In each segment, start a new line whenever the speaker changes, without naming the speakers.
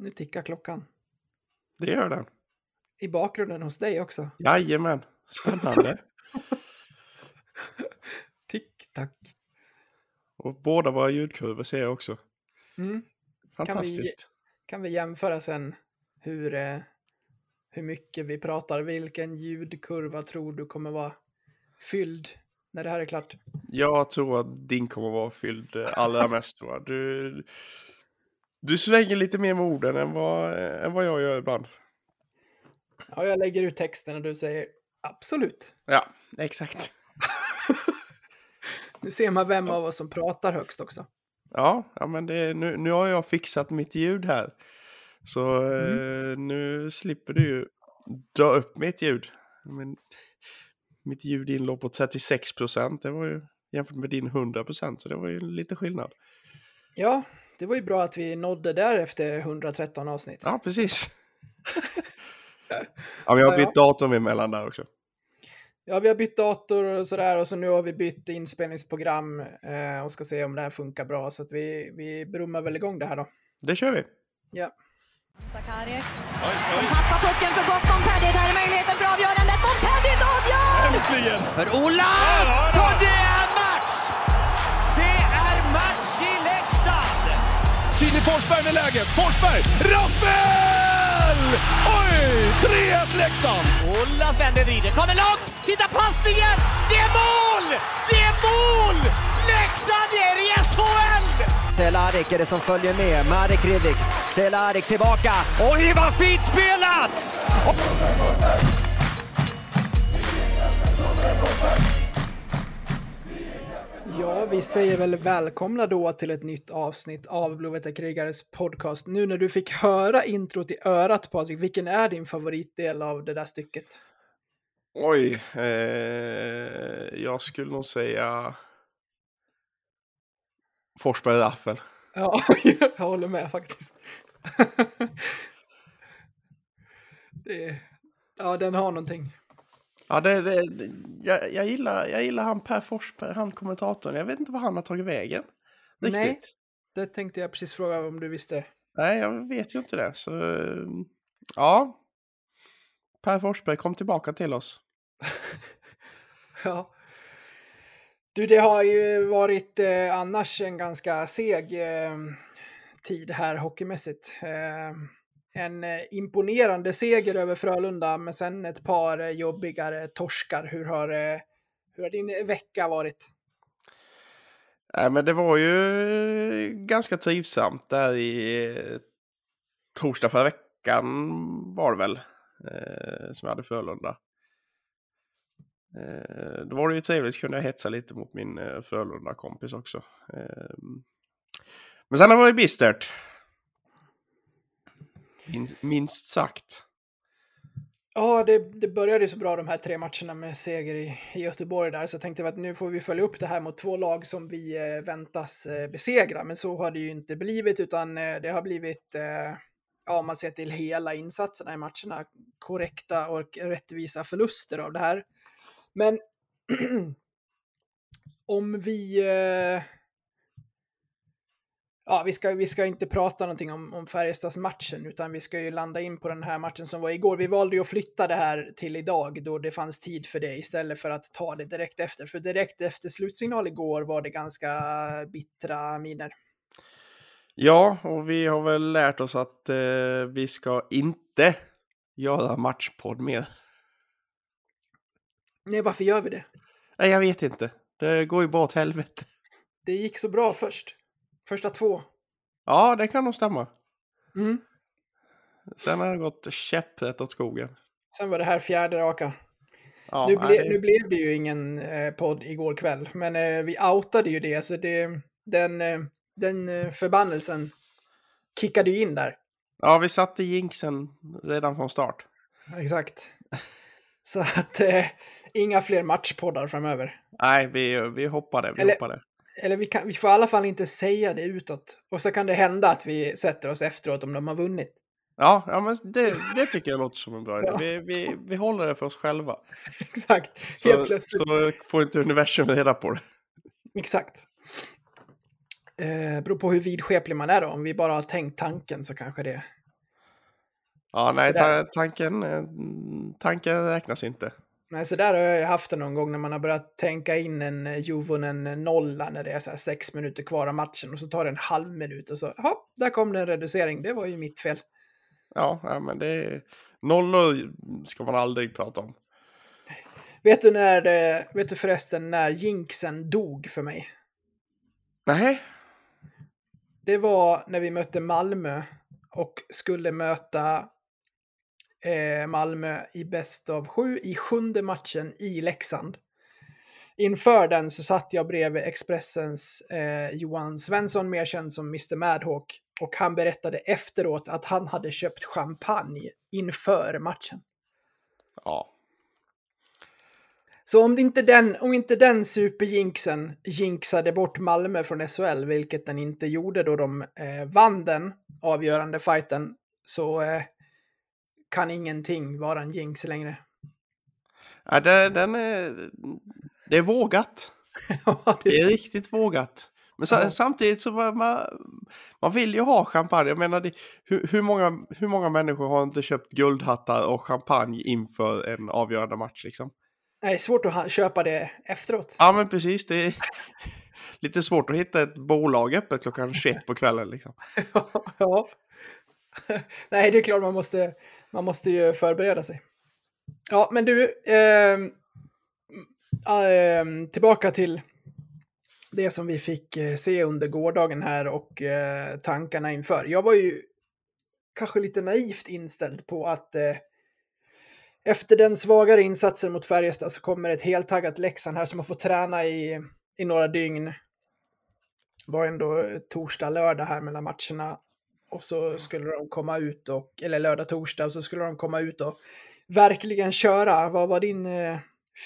Nu tickar klockan.
Det gör den.
I bakgrunden hos dig också.
Jajamän. Spännande.
Tick-tack.
Och båda våra ljudkurvor ser jag också.
Mm.
Fantastiskt.
Kan vi jämföra sen hur, eh, hur mycket vi pratar? Vilken ljudkurva tror du kommer vara fylld när det här är klart?
Jag tror att din kommer vara fylld eh, allra mest. tror jag. Du, du svänger lite mer med orden än vad, än vad jag gör ibland.
Ja, jag lägger ut texten och du säger absolut.
Ja, exakt.
Nu ser man vem av oss som pratar högst också.
Ja, ja men det, nu, nu har jag fixat mitt ljud här. Så
Mm.
eh, nu slipper du ju dra upp mitt ljud. Men, mitt ljud in låg på 36 procent. Det var ju jämfört med din 100 procent. Så det var ju lite skillnad.
Ja, det var ju bra att vi nådde där efter 113 avsnitt.
Ja, precis. ja, vi har
Ja,
bytt datum emellan där också.
Ja, vi har bytt dator och sådär och så nu har vi bytt inspelningsprogram eh, och ska se om det här funkar bra. Så att vi, vi brummar väl igång det här då.
Det kör vi.
Ja.
Sakaric som tappar pucken för gott. Montpellier, där är möjligheten för avgörandet. Montpellier avgör!
Äntligen!
För det är
Filip Forsberg med läget. Forsberg! Rappel! Oj! 3-1 Leksand!
Olas vänder, vrider, kommer långt! Titta passningen! Det är mål! Det är mål! Leksand är i SHL!
Cehlárik är det som följer med. Marek Hrivik. Cehlárik tillbaka.
Oj, vad fint spelat!
Ja, vi säger väl välkomna då till ett nytt avsnitt av Blåvita krigares podcast. Nu när du fick höra introt i örat Patrik, vilken är din favoritdel av det där stycket?
Oj, eh, jag skulle nog säga Forsberg Raffel.
Ja, jag håller med faktiskt. det, ja, den har någonting.
Ja, det, det, jag, jag, gillar, jag gillar han Per Forsberg, han kommentatorn. Jag vet inte vad han har tagit vägen. Riktigt.
Nej.
Nej,
Det tänkte jag precis fråga om du visste.
jag vet ju inte det. Så ja, Per Forsberg, kom tillbaka till oss.
Ja. Du, det har ju varit eh, annars en ganska seg eh, tid här hockeymässigt. Eh, en eh, imponerande seger över Frölunda, men sen ett par eh, jobbigare torskar. Hur har, eh, hur har din vecka varit?
Nej, men det var ju ganska trivsamt där i torsdag förra veckan var det väl. Eh, som jag hade Frölunda. Eh, då var det ju trevligt, kunde jag hetsa lite mot min eh, Frölunda-kompis också. Eh, men sen har det varit bistert. Minst sagt.
Ja, det, det började ju så bra de här tre matcherna med seger i, i Göteborg där, så jag tänkte att nu får vi följa upp det här mot två lag som vi eh, väntas eh, besegra, men så har det ju inte blivit, utan eh, det har blivit, eh, ja, om man ser till hela insatserna i matcherna, korrekta och rättvisa förluster av det här. Men om vi... Eh, Ja, vi ska, vi ska inte prata någonting om, om Färjestads-matchen, utan vi ska ju landa in på den här matchen som var igår. Vi valde ju att flytta det här till idag då det fanns tid för det istället för att ta det direkt efter. För direkt efter slutsignal igår var det ganska bittra miner.
Ja, och vi har väl lärt oss att eh, vi ska inte göra matchpodd mer.
Nej, varför gör vi det?
Nej, jag vet inte. Det går ju bara åt helvete.
Det gick så bra först. Första två.
Ja, det kan nog stämma.
Mm.
Sen har det gått käpprätt åt skogen.
Sen var det här fjärde raka.
Ja,
nu, ble, nu blev det ju ingen eh, podd igår kväll, men eh, vi outade ju det, så det, den, eh, den eh, förbannelsen kickade ju in där.
ja, vi satte jinxen redan från start.
Exakt. Så att eh, inga fler matchpoddar framöver.
Nej, vi, vi hoppade. Vi
Eller-
hoppade.
Eller vi, kan, vi får i alla fall inte säga det utåt. Och så kan det hända att vi sätter oss efteråt om de har vunnit.
Ja, ja men det, det tycker jag låter som en bra idé.
Ja.
Vi, vi, vi håller det för oss själva.
Exakt.
Så,
Helt plötsligt.
så får inte universum reda på det.
Exakt. Eh, beror på hur vidskeplig man är då. Om vi bara har tänkt tanken så kanske det
Ja, nej, ta, tanken, eh, tanken räknas inte.
Nej, så där har jag haft det någon gång när man har börjat tänka in en eh, Juvonen nolla när det är så här sex minuter kvar av matchen och så tar det en halv minut och så, ja, där kom det en reducering. Det var ju mitt fel.
Ja, ja men det är... Nollor ska man aldrig prata om.
Vet du när, det- vet du förresten när jinxen dog för mig?
Nej,
Det var när vi mötte Malmö och skulle möta eh, Malmö i bäst av sju i sjunde matchen i Leksand. Inför den så satt jag bredvid Expressens eh, Johan Svensson, mer känd som Mr Madhawk. Och han berättade efteråt att han hade köpt champagne inför matchen.
ja.
Så om inte den, om inte den superjinxen jinxade bort Malmö från SHL, vilket den inte gjorde då de eh, vann den avgörande fighten, så eh, kan ingenting vara en jinx längre.
ja det, den är... Det är vågat.
Ja,
Det
det-
är riktigt vågat. Men
Ja.
samtidigt så var man, man vill ju ha champagne. Jag menar, det, hur, hur, många, hur många människor har inte köpt guldhattar och champagne inför en avgörande match liksom?
det är svårt att köpa det efteråt.
Ja, men precis. Det är lite svårt att hitta ett bolag öppet klockan 21 på kvällen liksom.
ja. Nej, det är klart man måste, man måste ju förbereda sig. Ja, men du, eh, eh, tillbaka till det som vi fick eh, se under gårdagen här och eh, tankarna inför. Jag var ju kanske lite naivt inställd på att eh, efter den svagare insatsen mot Färjestad så kommer ett heltaggat Leksand här som har fått träna i, i några dygn. Det var ändå torsdag, lördag här mellan matcherna. Och så skulle de komma ut och, eller lördag, torsdag, och så skulle de komma ut och verkligen köra. Vad var din eh,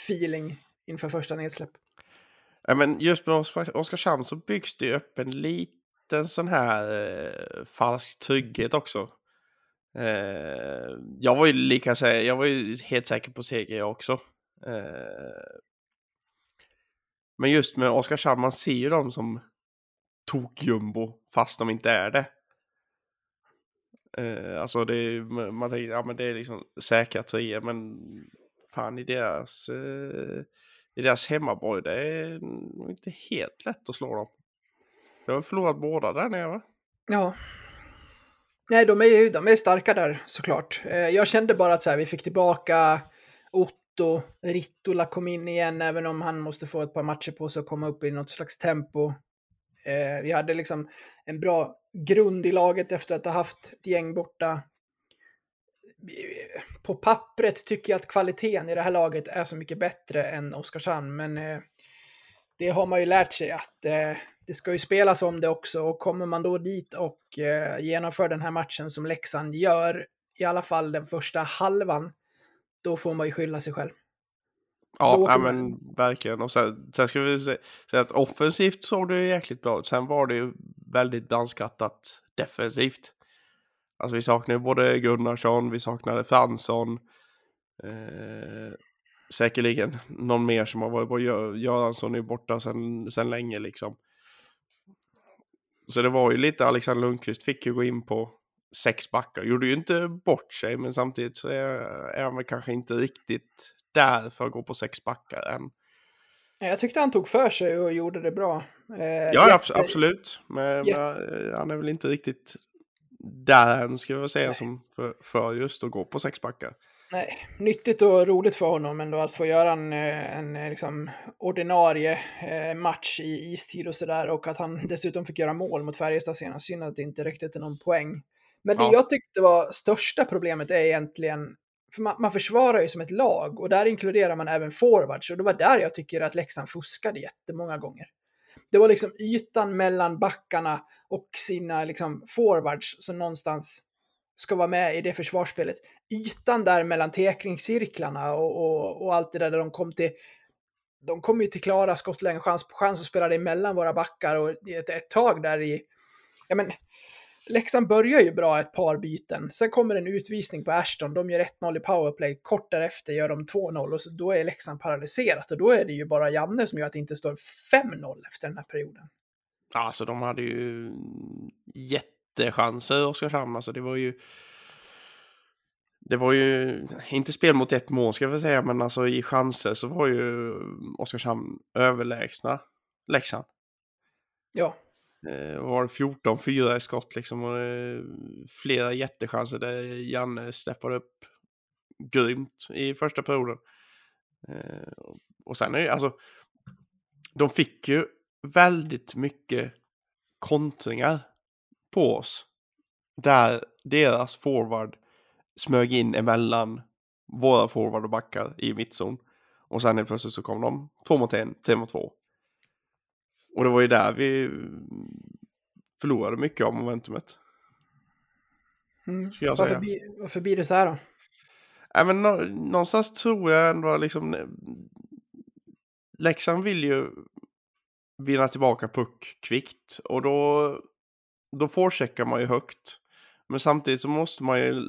feeling inför första nedsläpp?
Ja, men just med Oskarshamn så byggs det ju upp en liten sån här eh, falsk trygghet också. Eh, jag var ju lika säker, jag var ju helt säker på seger jag också. Eh, men just med Oskarshamn, man ser ju dem som tokjumbo fast de inte är det. Eh, alltså det är, man tänker, ja men det är liksom säkra treor men fan i deras, eh, i deras hemmaborg, det är inte helt lätt att slå dem. Jag har förlorat båda där nere va?
Ja. Nej, de är ju de är starka där såklart. Eh, Jag kände bara att så här, vi fick tillbaka Otto, Rittola kom in igen, även om han måste få ett par matcher på sig att komma upp i något slags tempo. Eh, Vi hade liksom en bra grund i laget efter att ha haft ett gäng borta. På pappret tycker jag att kvaliteten i det här laget är så mycket bättre än Oskarshamn, men eh, det har man ju lärt sig att eh, det ska ju spelas om det också och kommer man då dit och eh, genomför den här matchen som Leksand gör, i alla fall den första halvan, då får man ju skylla sig själv.
Ja, ja men verkligen. Och sen, sen ska vi säga att offensivt såg det ju jäkligt bra ut. Sen var det ju väldigt brandskattat defensivt. Alltså vi saknade både Gunnarsson, vi saknade Fransson. Eh, säkerligen någon mer som har varit på Gö- Göransson är borta sen, sen länge liksom. Så det var ju lite Alexander Lundqvist fick ju gå in på sex backar. Gjorde ju inte bort sig men samtidigt så är, är han väl kanske inte riktigt där för att gå på sex backar än.
Jag tyckte han tog för sig och gjorde det bra. Eh,
Ja,
jätte-
abs- absolut. Men,
jätte-
men eh, han är väl inte riktigt där än, ska jag säga,
Nej.
som för, för just att gå på sex backar.
Nej, nyttigt och roligt för honom ändå att få göra en, eh, en eh, liksom, ordinarie match i istid och sådär och att han dessutom fick göra mål mot Färjestad senast. Synd att det inte räckte till någon poäng. Men det
Ja.
jag tyckte var största problemet är egentligen, för man, man försvarar ju som ett lag och där inkluderar man även forwards och det var där jag tycker att Leksand fuskade jättemånga gånger. Det var liksom ytan mellan backarna och sina liksom forwards som någonstans ska vara med i det försvarsspelet. Ytan där mellan tekningscirklarna och, och, och allt det där där de kom till de kom ju till klara skottlägen, chans på chans och spelade emellan våra backar och ett, ett tag där i... Ja men, Leksand börjar ju bra ett par byten. Sen kommer en utvisning på Ashton. De gör 1-0 i powerplay. Kort därefter gör de 2-0 och så, då är Leksand paralyserat. Och då är det ju bara Janne som gör att det inte står 5-0 efter den här perioden.
Alltså de hade ju jättechanser Oskarshamn. Alltså det var ju... det var ju inte spel mot ett mål ska jag väl säga, men alltså i chanser så var ju Oskarshamn överlägsna Leksand.
Ja.
Eh, var 14-4 i skott liksom och eh, flera jättechanser där Janne steppade upp grymt i första perioden. Eh, och sen är det alltså, de fick ju väldigt mycket kontringar på oss. Där deras forward smög in emellan våra forward och backar i mittzon. Och sen helt plötsligt så kom de två mot en, tre mot två. Och det var ju där vi förlorade mycket av momentumet.
Mm.
Jag
Varför, blir, varför blir det så här då?
Men nå- någonstans tror jag ändå liksom Leksand vill ju vinna tillbaka puck kvickt och då, då forecheckar man ju högt. Men samtidigt så måste man ju,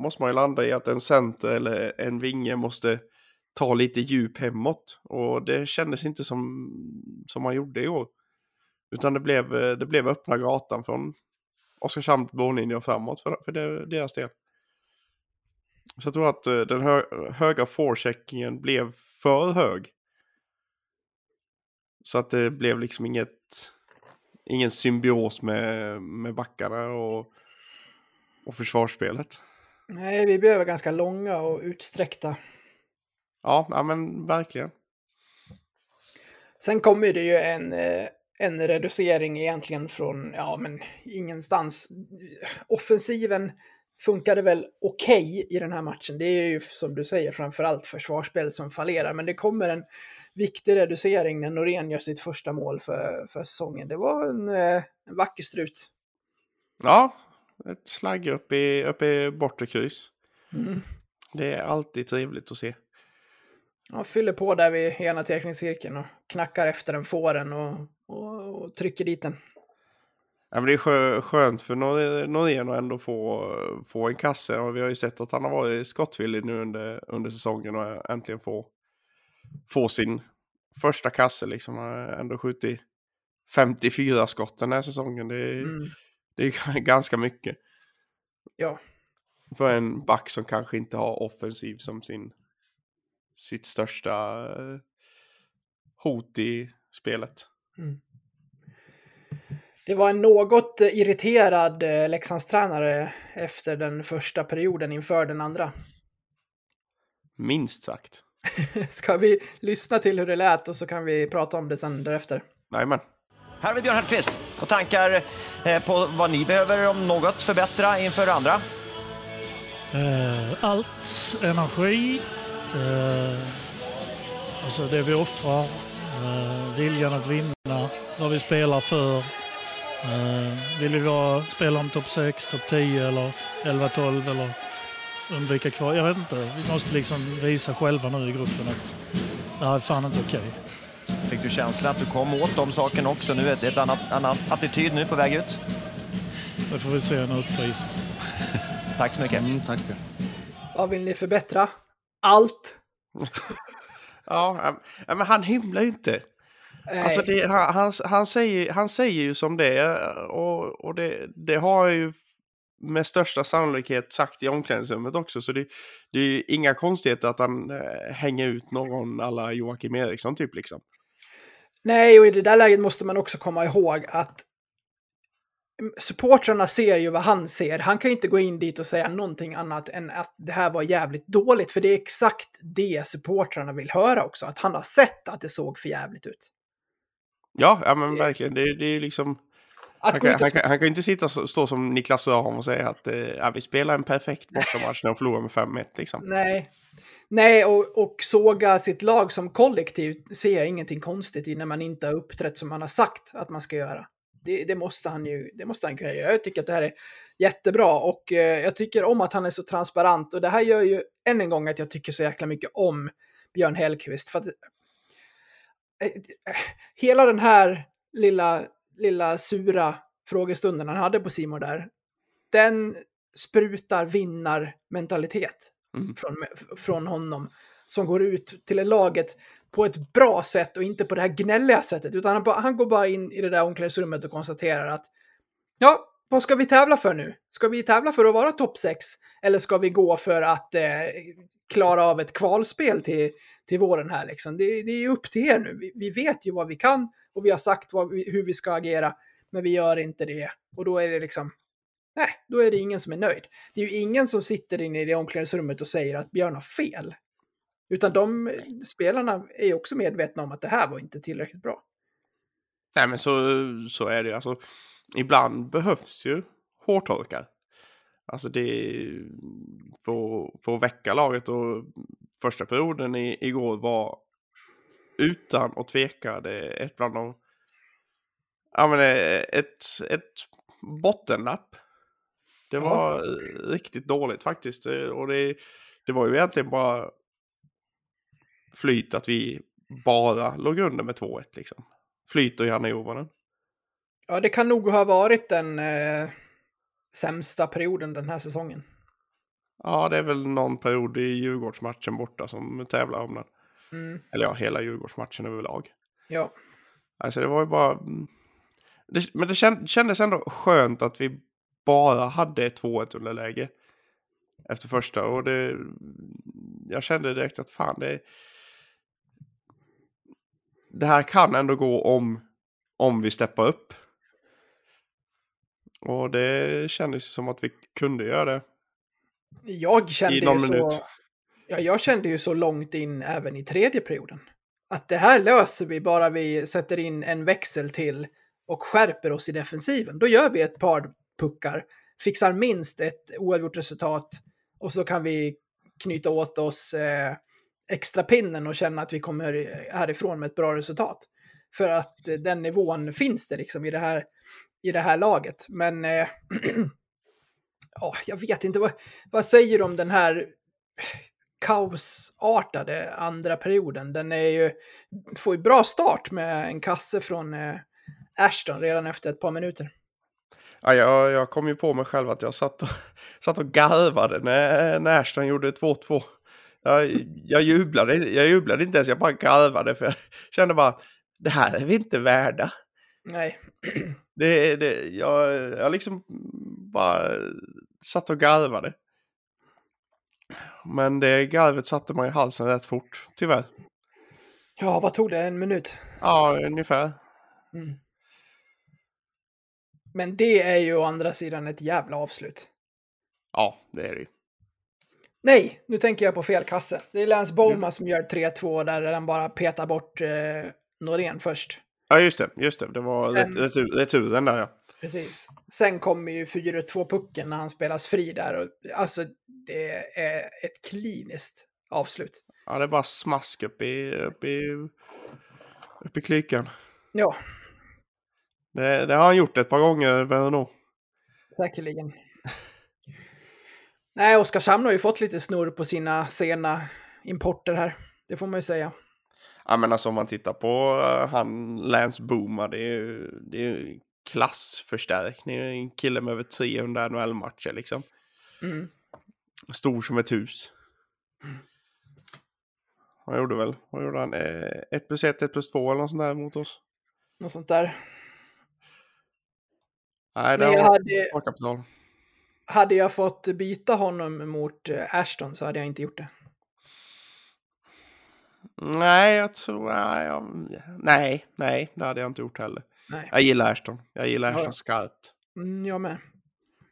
måste man ju landa i att en center eller en vinge måste ta lite djup hemåt. Och det kändes inte som, som man gjorde i år. Utan det blev, eh, det blev öppna gatan från Oskarshamn till och framåt för, för deras del. Så jag tror att eh, den hö höga forecheckingen blev för hög. Så att det blev liksom inget, ingen symbios med, med backarna och, och försvarsspelet.
Nej, vi behöver ganska långa och utsträckta.
Ja, ja men verkligen.
Sen kommer det ju en, eh, en reducering egentligen från, ja men ingenstans. Offensiven funkade väl okej i den här matchen. Det är ju som du säger framförallt försvarsspelet som fallerar, men det kommer en viktig reducering när Norén gör sitt första mål för, för säsongen. Det var en, eh, en vacker strut.
Ja, ett slagg upp i, upp i bortre kryss.
Mm.
Det är alltid trevligt att se.
Ja, fyller på där vid ena teckningscirkeln och knackar efter den, får den och, och, och trycker dit den.
Ja, men det är skö skönt för Nor- Norén att ändå få, få en kasse. Och vi har ju sett att han har varit skottvillig nu under, under säsongen och äntligen få, få sin första kasse. Liksom. Han har ändå skjutit 54 skott den här säsongen. Det är,
Mm.
det är ganska mycket.
Ja.
För en back som kanske inte har offensiv som sin, sitt största eh, hot i spelet.
Det var en något eh, irriterad eh, Leksandstränare efter den första perioden inför den andra.
Minst sagt.
Ska vi lyssna till hur det lät och så kan vi prata om det sen därefter.
Jajamän.
Här har vi Björn Hellkvist och tankar på vad ni behöver om något förbättra inför andra.
Allt, energi, eh, alltså det vi offrar, eh, viljan att vinna, vad vi spelar för. Eh, vill vi vara, spela om topp 6, topp 10 eller 11-12 eller undvika kvar? Jag vet inte. Vi måste liksom visa själva nu i gruppen att det här är fan inte okej.
Fick du känslan att du kom åt de sakerna också? Nu är det ett annat, annan attityd nu på väg ut.
Det får vi se nu på isen.
Tack så mycket.
Mm, tack.
Vad vill ni förbättra? Allt!
Ja, men han hymlar ju inte. Alltså det, han, han, han, säger, han säger ju som det är och, och det, det har ju med största sannolikhet sagt i omklädningsrummet också. Så det, det är ju inga konstigheter att han eh, hänger ut någon alla Joakim Eriksson typ liksom.
Nej, och i det där läget måste man också komma ihåg att supportrarna ser ju vad han ser. Han kan ju inte gå in dit och säga någonting annat än att det här var jävligt dåligt, för det är exakt det supportrarna vill höra också. Att han har sett att det såg för jävligt ut.
Ja, ja men verkligen. Det, det är ju liksom... Han kan, han, kan, han kan inte sitta och stå som Niklas Rahm och säga att eh, vi spelar en perfekt bortamatch när de förlorar med 5-1 liksom.
nej, nej och, och såga sitt lag som kollektiv ser jag ingenting konstigt i när man inte har uppträtt som man har sagt att man ska göra. Det, det måste han ju det måste han kunna göra. Jag tycker att det här är jättebra och eh, jag tycker om att han är så transparent och det här gör ju än en gång att jag tycker så jäkla mycket om Björn Hellkvist. För att, eh, eh, hela den här lilla, lilla sura frågestunden han hade på Simon där, den sprutar vinnarmentalitet
Mm.
från, från honom som går ut till laget på ett bra sätt och inte på det här gnälliga sättet. Utan han, bara, han går bara in i det där omklädningsrummet och konstaterar att ja, vad ska vi tävla för nu? Ska vi tävla för att vara topp 6? Eller ska vi gå för att eh, klara av ett kvalspel till, till våren här liksom? Det, det är upp till er nu. Vi, vi, vet ju vad vi kan och vi har sagt vi, hur vi ska agera, men vi gör inte det. Och då är det liksom, nej, då är det ingen som är nöjd. Det är ju ingen som sitter inne i det omklädningsrummet och säger att Björn har fel. Utan de spelarna är ju också medvetna om att det här var inte tillräckligt bra.
Nej men så, så är det alltså. Ibland behövs ju hårtorkar. Alltså det för, för att väcka laget och första perioden i, igår var utan att tveka det ett bland de ja, men ett, ett bottennapp. Det var ja. riktigt dåligt faktiskt. Och det, det var ju egentligen bara flyt att vi bara låg under med 2-1 liksom. Flyt och Janne Jovanen.
Ja, det kan nog ha varit den eh, sämsta perioden den här säsongen.
Ja, det är väl någon period i Djurgårdsmatchen borta som tävlar om den. Mm. Eller ja, hela Djurgårdsmatchen överlag.
Ja.
Alltså det var ju bara... Mm, det, men det kändes ändå skönt att vi bara hade ett 2-1 underläge. Efter första och det... Jag kände direkt att fan det... Det här kan ändå gå om, om vi steppar upp. Och det kändes som att vi kunde göra det.
Jag kände ju så... Ja, jag kände ju så långt in även i tredje perioden. Att det här löser vi bara vi sätter in en växel till och skärper oss i defensiven. Då gör vi ett par puckar, fixar minst ett oavgjort resultat och så kan vi knyta åt oss eh, extra pinnen och känna att vi kommer härifrån med ett bra resultat. För att eh, den nivån finns det liksom i det här i det här laget. Men eh, ja, jag vet inte, vad, vad säger du om den här kaosartade andra perioden? Den är ju, får ju bra start med en kasse från eh, Ashton redan efter ett par minuter.
Ja, jag, jag kom ju på mig själv att jag satt och, satt och garvade när, när Ashton gjorde 2-2. Jag, jag, jublade, jag jublade inte ens, jag bara garvade för jag kände bara det här är vi inte värda.
Nej.
Det, det, jag, jag liksom bara satt och garvade. Men det garvet satte man i halsen rätt fort, tyvärr.
Ja, vad tog det? En minut?
Ja, ungefär.
Mm. Men det är ju å andra sidan ett jävla avslut.
Ja, det är det ju.
Nej, nu tänker jag på fel kasse. Det är Lance Bowman mm. som gör 3-2 där han bara petar bort eh, Norén först.
Ja, just det. Just det. Det var Sen... returen där, ja.
Precis. Sen kommer ju 4-2-pucken när han spelas fri där. Och, alltså, det är ett kliniskt avslut.
Ja, det är bara smask upp i, upp i, upp i klykan.
Ja.
Det, det har han gjort ett par gånger, nog.
Säkerligen. Nej, Oskarshamn har ju fått lite snurr på sina sena importer här. Det får man ju säga.
Ja men alltså om man tittar på uh, han Lance Boomer, det är ju det är klassförstärkning. En kille med över 300 NHL-matcher liksom. Mm. Stor som ett hus. Mm. Han gjorde väl, vad gjorde han? 1 eh, plus 1, 1 plus 2 eller något sånt där mot oss.
Något sånt där.
Nej, det var hade, kapital.
Hade jag fått byta honom mot eh, Ashton så hade jag inte gjort det.
Nej, jag tror... Nej, nej, nej, det hade jag inte gjort heller. Nej. Jag gillar Ashton. Jag gillar Ashton ja. skarpt.
Mm, jag med.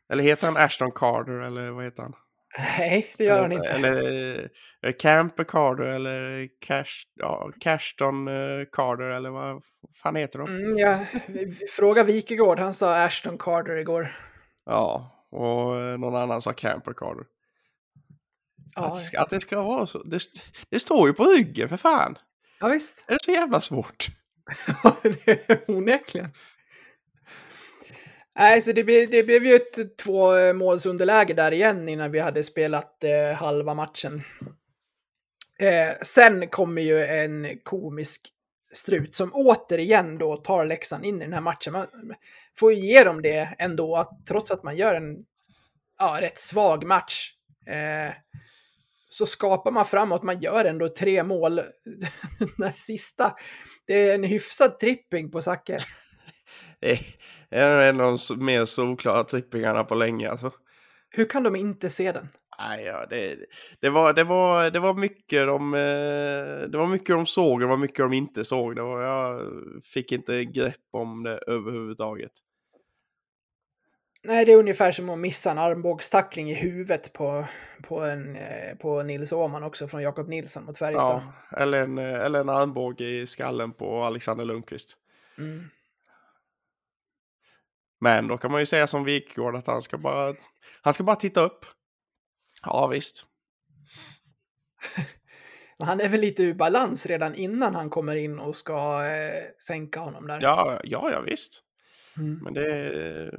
Eller heter han Ashton Carter eller vad heter han?
Nej, det gör
eller,
han inte.
Eller, eller Camper Carter eller Cash, ja, Cashton uh, Carter eller vad fan heter de?
Mm, ja. Fråga Wikegård, han sa Ashton Carter igår.
Ja, och eh, någon annan sa Camper Carter. Ja. Att, det ska, att det ska vara så. Det, det står ju på ryggen för fan.
Ja, visst.
Är det så jävla svårt?
onekligen. Nej, så det blev, det blev ju ett två målsunderläge där igen innan vi hade spelat eh, halva matchen. Eh, sen kommer ju en komisk strut som återigen då tar Leksand in i den här matchen. Man får ju ge dem det ändå, att trots att man gör en ja, rätt svag match eh, så skapar man framåt. Man gör ändå tre mål. Den sista, det är en hyfsad tripping på Zacke.
är en av de mer solklara trippingarna på länge alltså.
Hur kan de inte se den?
Nej, ja, det, det, var, det, var, det var mycket de, eh, det var mycket de såg och det var mycket de inte såg. Det var, jag fick inte grepp om det överhuvudtaget.
Nej, det är ungefär som att missa en armbågstackling i huvudet på, på, en, eh, på Nils Åhman också från Jakob Nilsson mot Färjestad.
Ja, eller en, eh, eller en armbåge i skallen på Alexander Lundqvist.
Mm.
Men då kan man ju säga som Wikgård att han ska bara, han ska bara titta upp. Ja visst.
han är väl lite ur balans redan innan han kommer in och ska eh, sänka honom där.
Ja, ja, ja visst.
Mm.
Men det...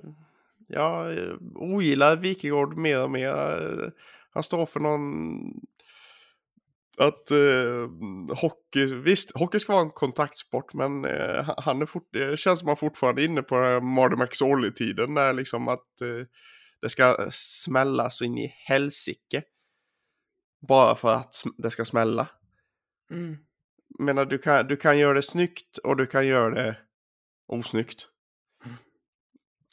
Jag ogillar Wikegård mer och mer. Han står för någon... Att eh, hockey, visst, hockey ska vara en kontaktsport, men eh, han är fort, det känns som att han fortfarande är inne på Marty McSorley-tiden, när liksom att eh, det ska smälla så in i helsike. Bara för att det ska smälla.
Mm.
Jag menar, du kan, du kan göra det snyggt och du kan göra det osnyggt.
Mm.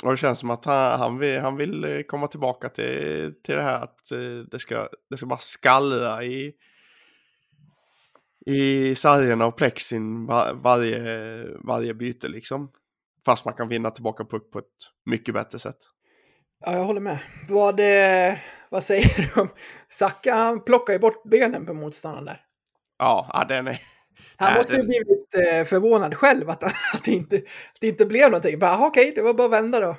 Och det känns som att han, han, vill, han vill eh, komma tillbaka till, till det här att eh, det ska, det ska bara skallra i, i sargerna och plexin var, varje, varje byte liksom. Fast man kan vinna tillbaka puck på ett mycket bättre sätt.
Ja, jag håller med. Vad, det, vad säger du om Sacka? Han plockar ju bort benen på motståndaren där.
Ja, ja den är...
Han måste ju blivit eh, förvånad själv att, att, det inte, att det inte blev någonting. Bara, "Jaha, okej, det var bara att vända då.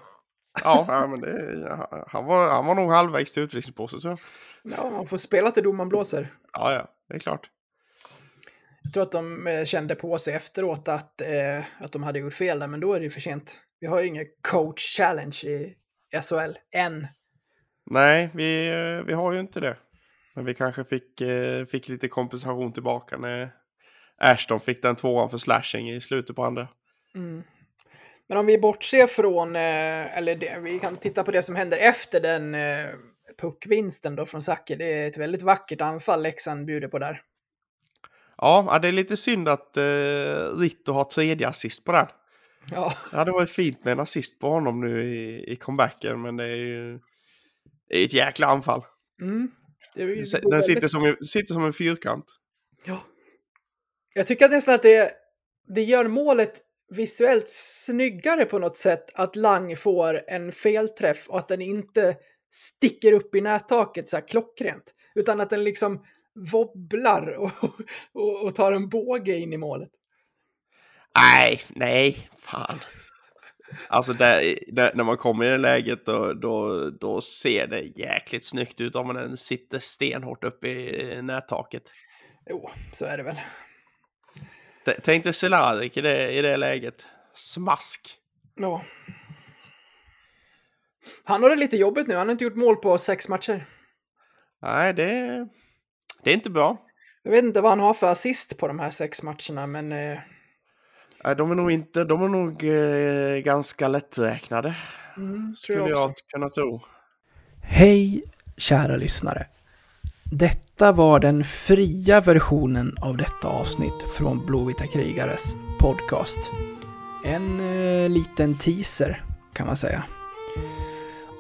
Ja, ja men det, han, var, han var nog halvvägs till utvisningspåse tror jag.
Ja, man får spela till domaren blåser.
Ja, ja, det är klart.
Jag tror att de eh, kände på sig efteråt att, eh, att de hade gjort fel där, men då är det ju för sent. Vi har ju ingen coach challenge i SHL än.
Nej, vi, eh, vi har ju inte det. Men vi kanske fick, eh, fick lite kompensation tillbaka när Ashton fick den tvåan för slashing i slutet på andra.
Mm. Men om vi bortser från, eh, eller det, vi kan titta på det som händer efter den puckvinsten då från Zacke. Det är ett väldigt vackert anfall Leksand bjuder på där.
Ja, ja, det är lite synd att eh, Ritto har tredje assist på den.
Ja,
Det hade varit fint med en assist på honom nu i, i comebacken, men det är ju det är ett jäkla anfall.
mm. ju-
Den, sitter, som, sitter som en fyrkant.
Ja. Jag tycker att nästan att det, det gör målet visuellt snyggare på något sätt att Lang får en felträff och att den inte sticker upp i nättaket så här klockrent. Utan att den liksom wobblar och, och, och tar en båge in i målet.
Nej, nej, fan. Alltså där, där, när man kommer i det läget då, då, då ser det jäkligt snyggt ut om den sitter stenhårt uppe i nättaket.
Jo, så är det väl.
T- Tänk dig Cehlárik i det, i det läget. Smask.
Ja. Han har det lite jobbigt nu. Han har inte gjort mål på sex matcher.
Nej, det, det är inte bra.
Jag vet inte vad han har för assist på de här sex matcherna, men eh,
de är nog inte, de är nog eh, ganska lätträknade.
mm,
Skulle
jag
jag, kunna tro.
Hej kära lyssnare. Detta var den fria versionen av detta avsnitt från Blåvita krigares podcast. En eh, liten teaser kan man säga.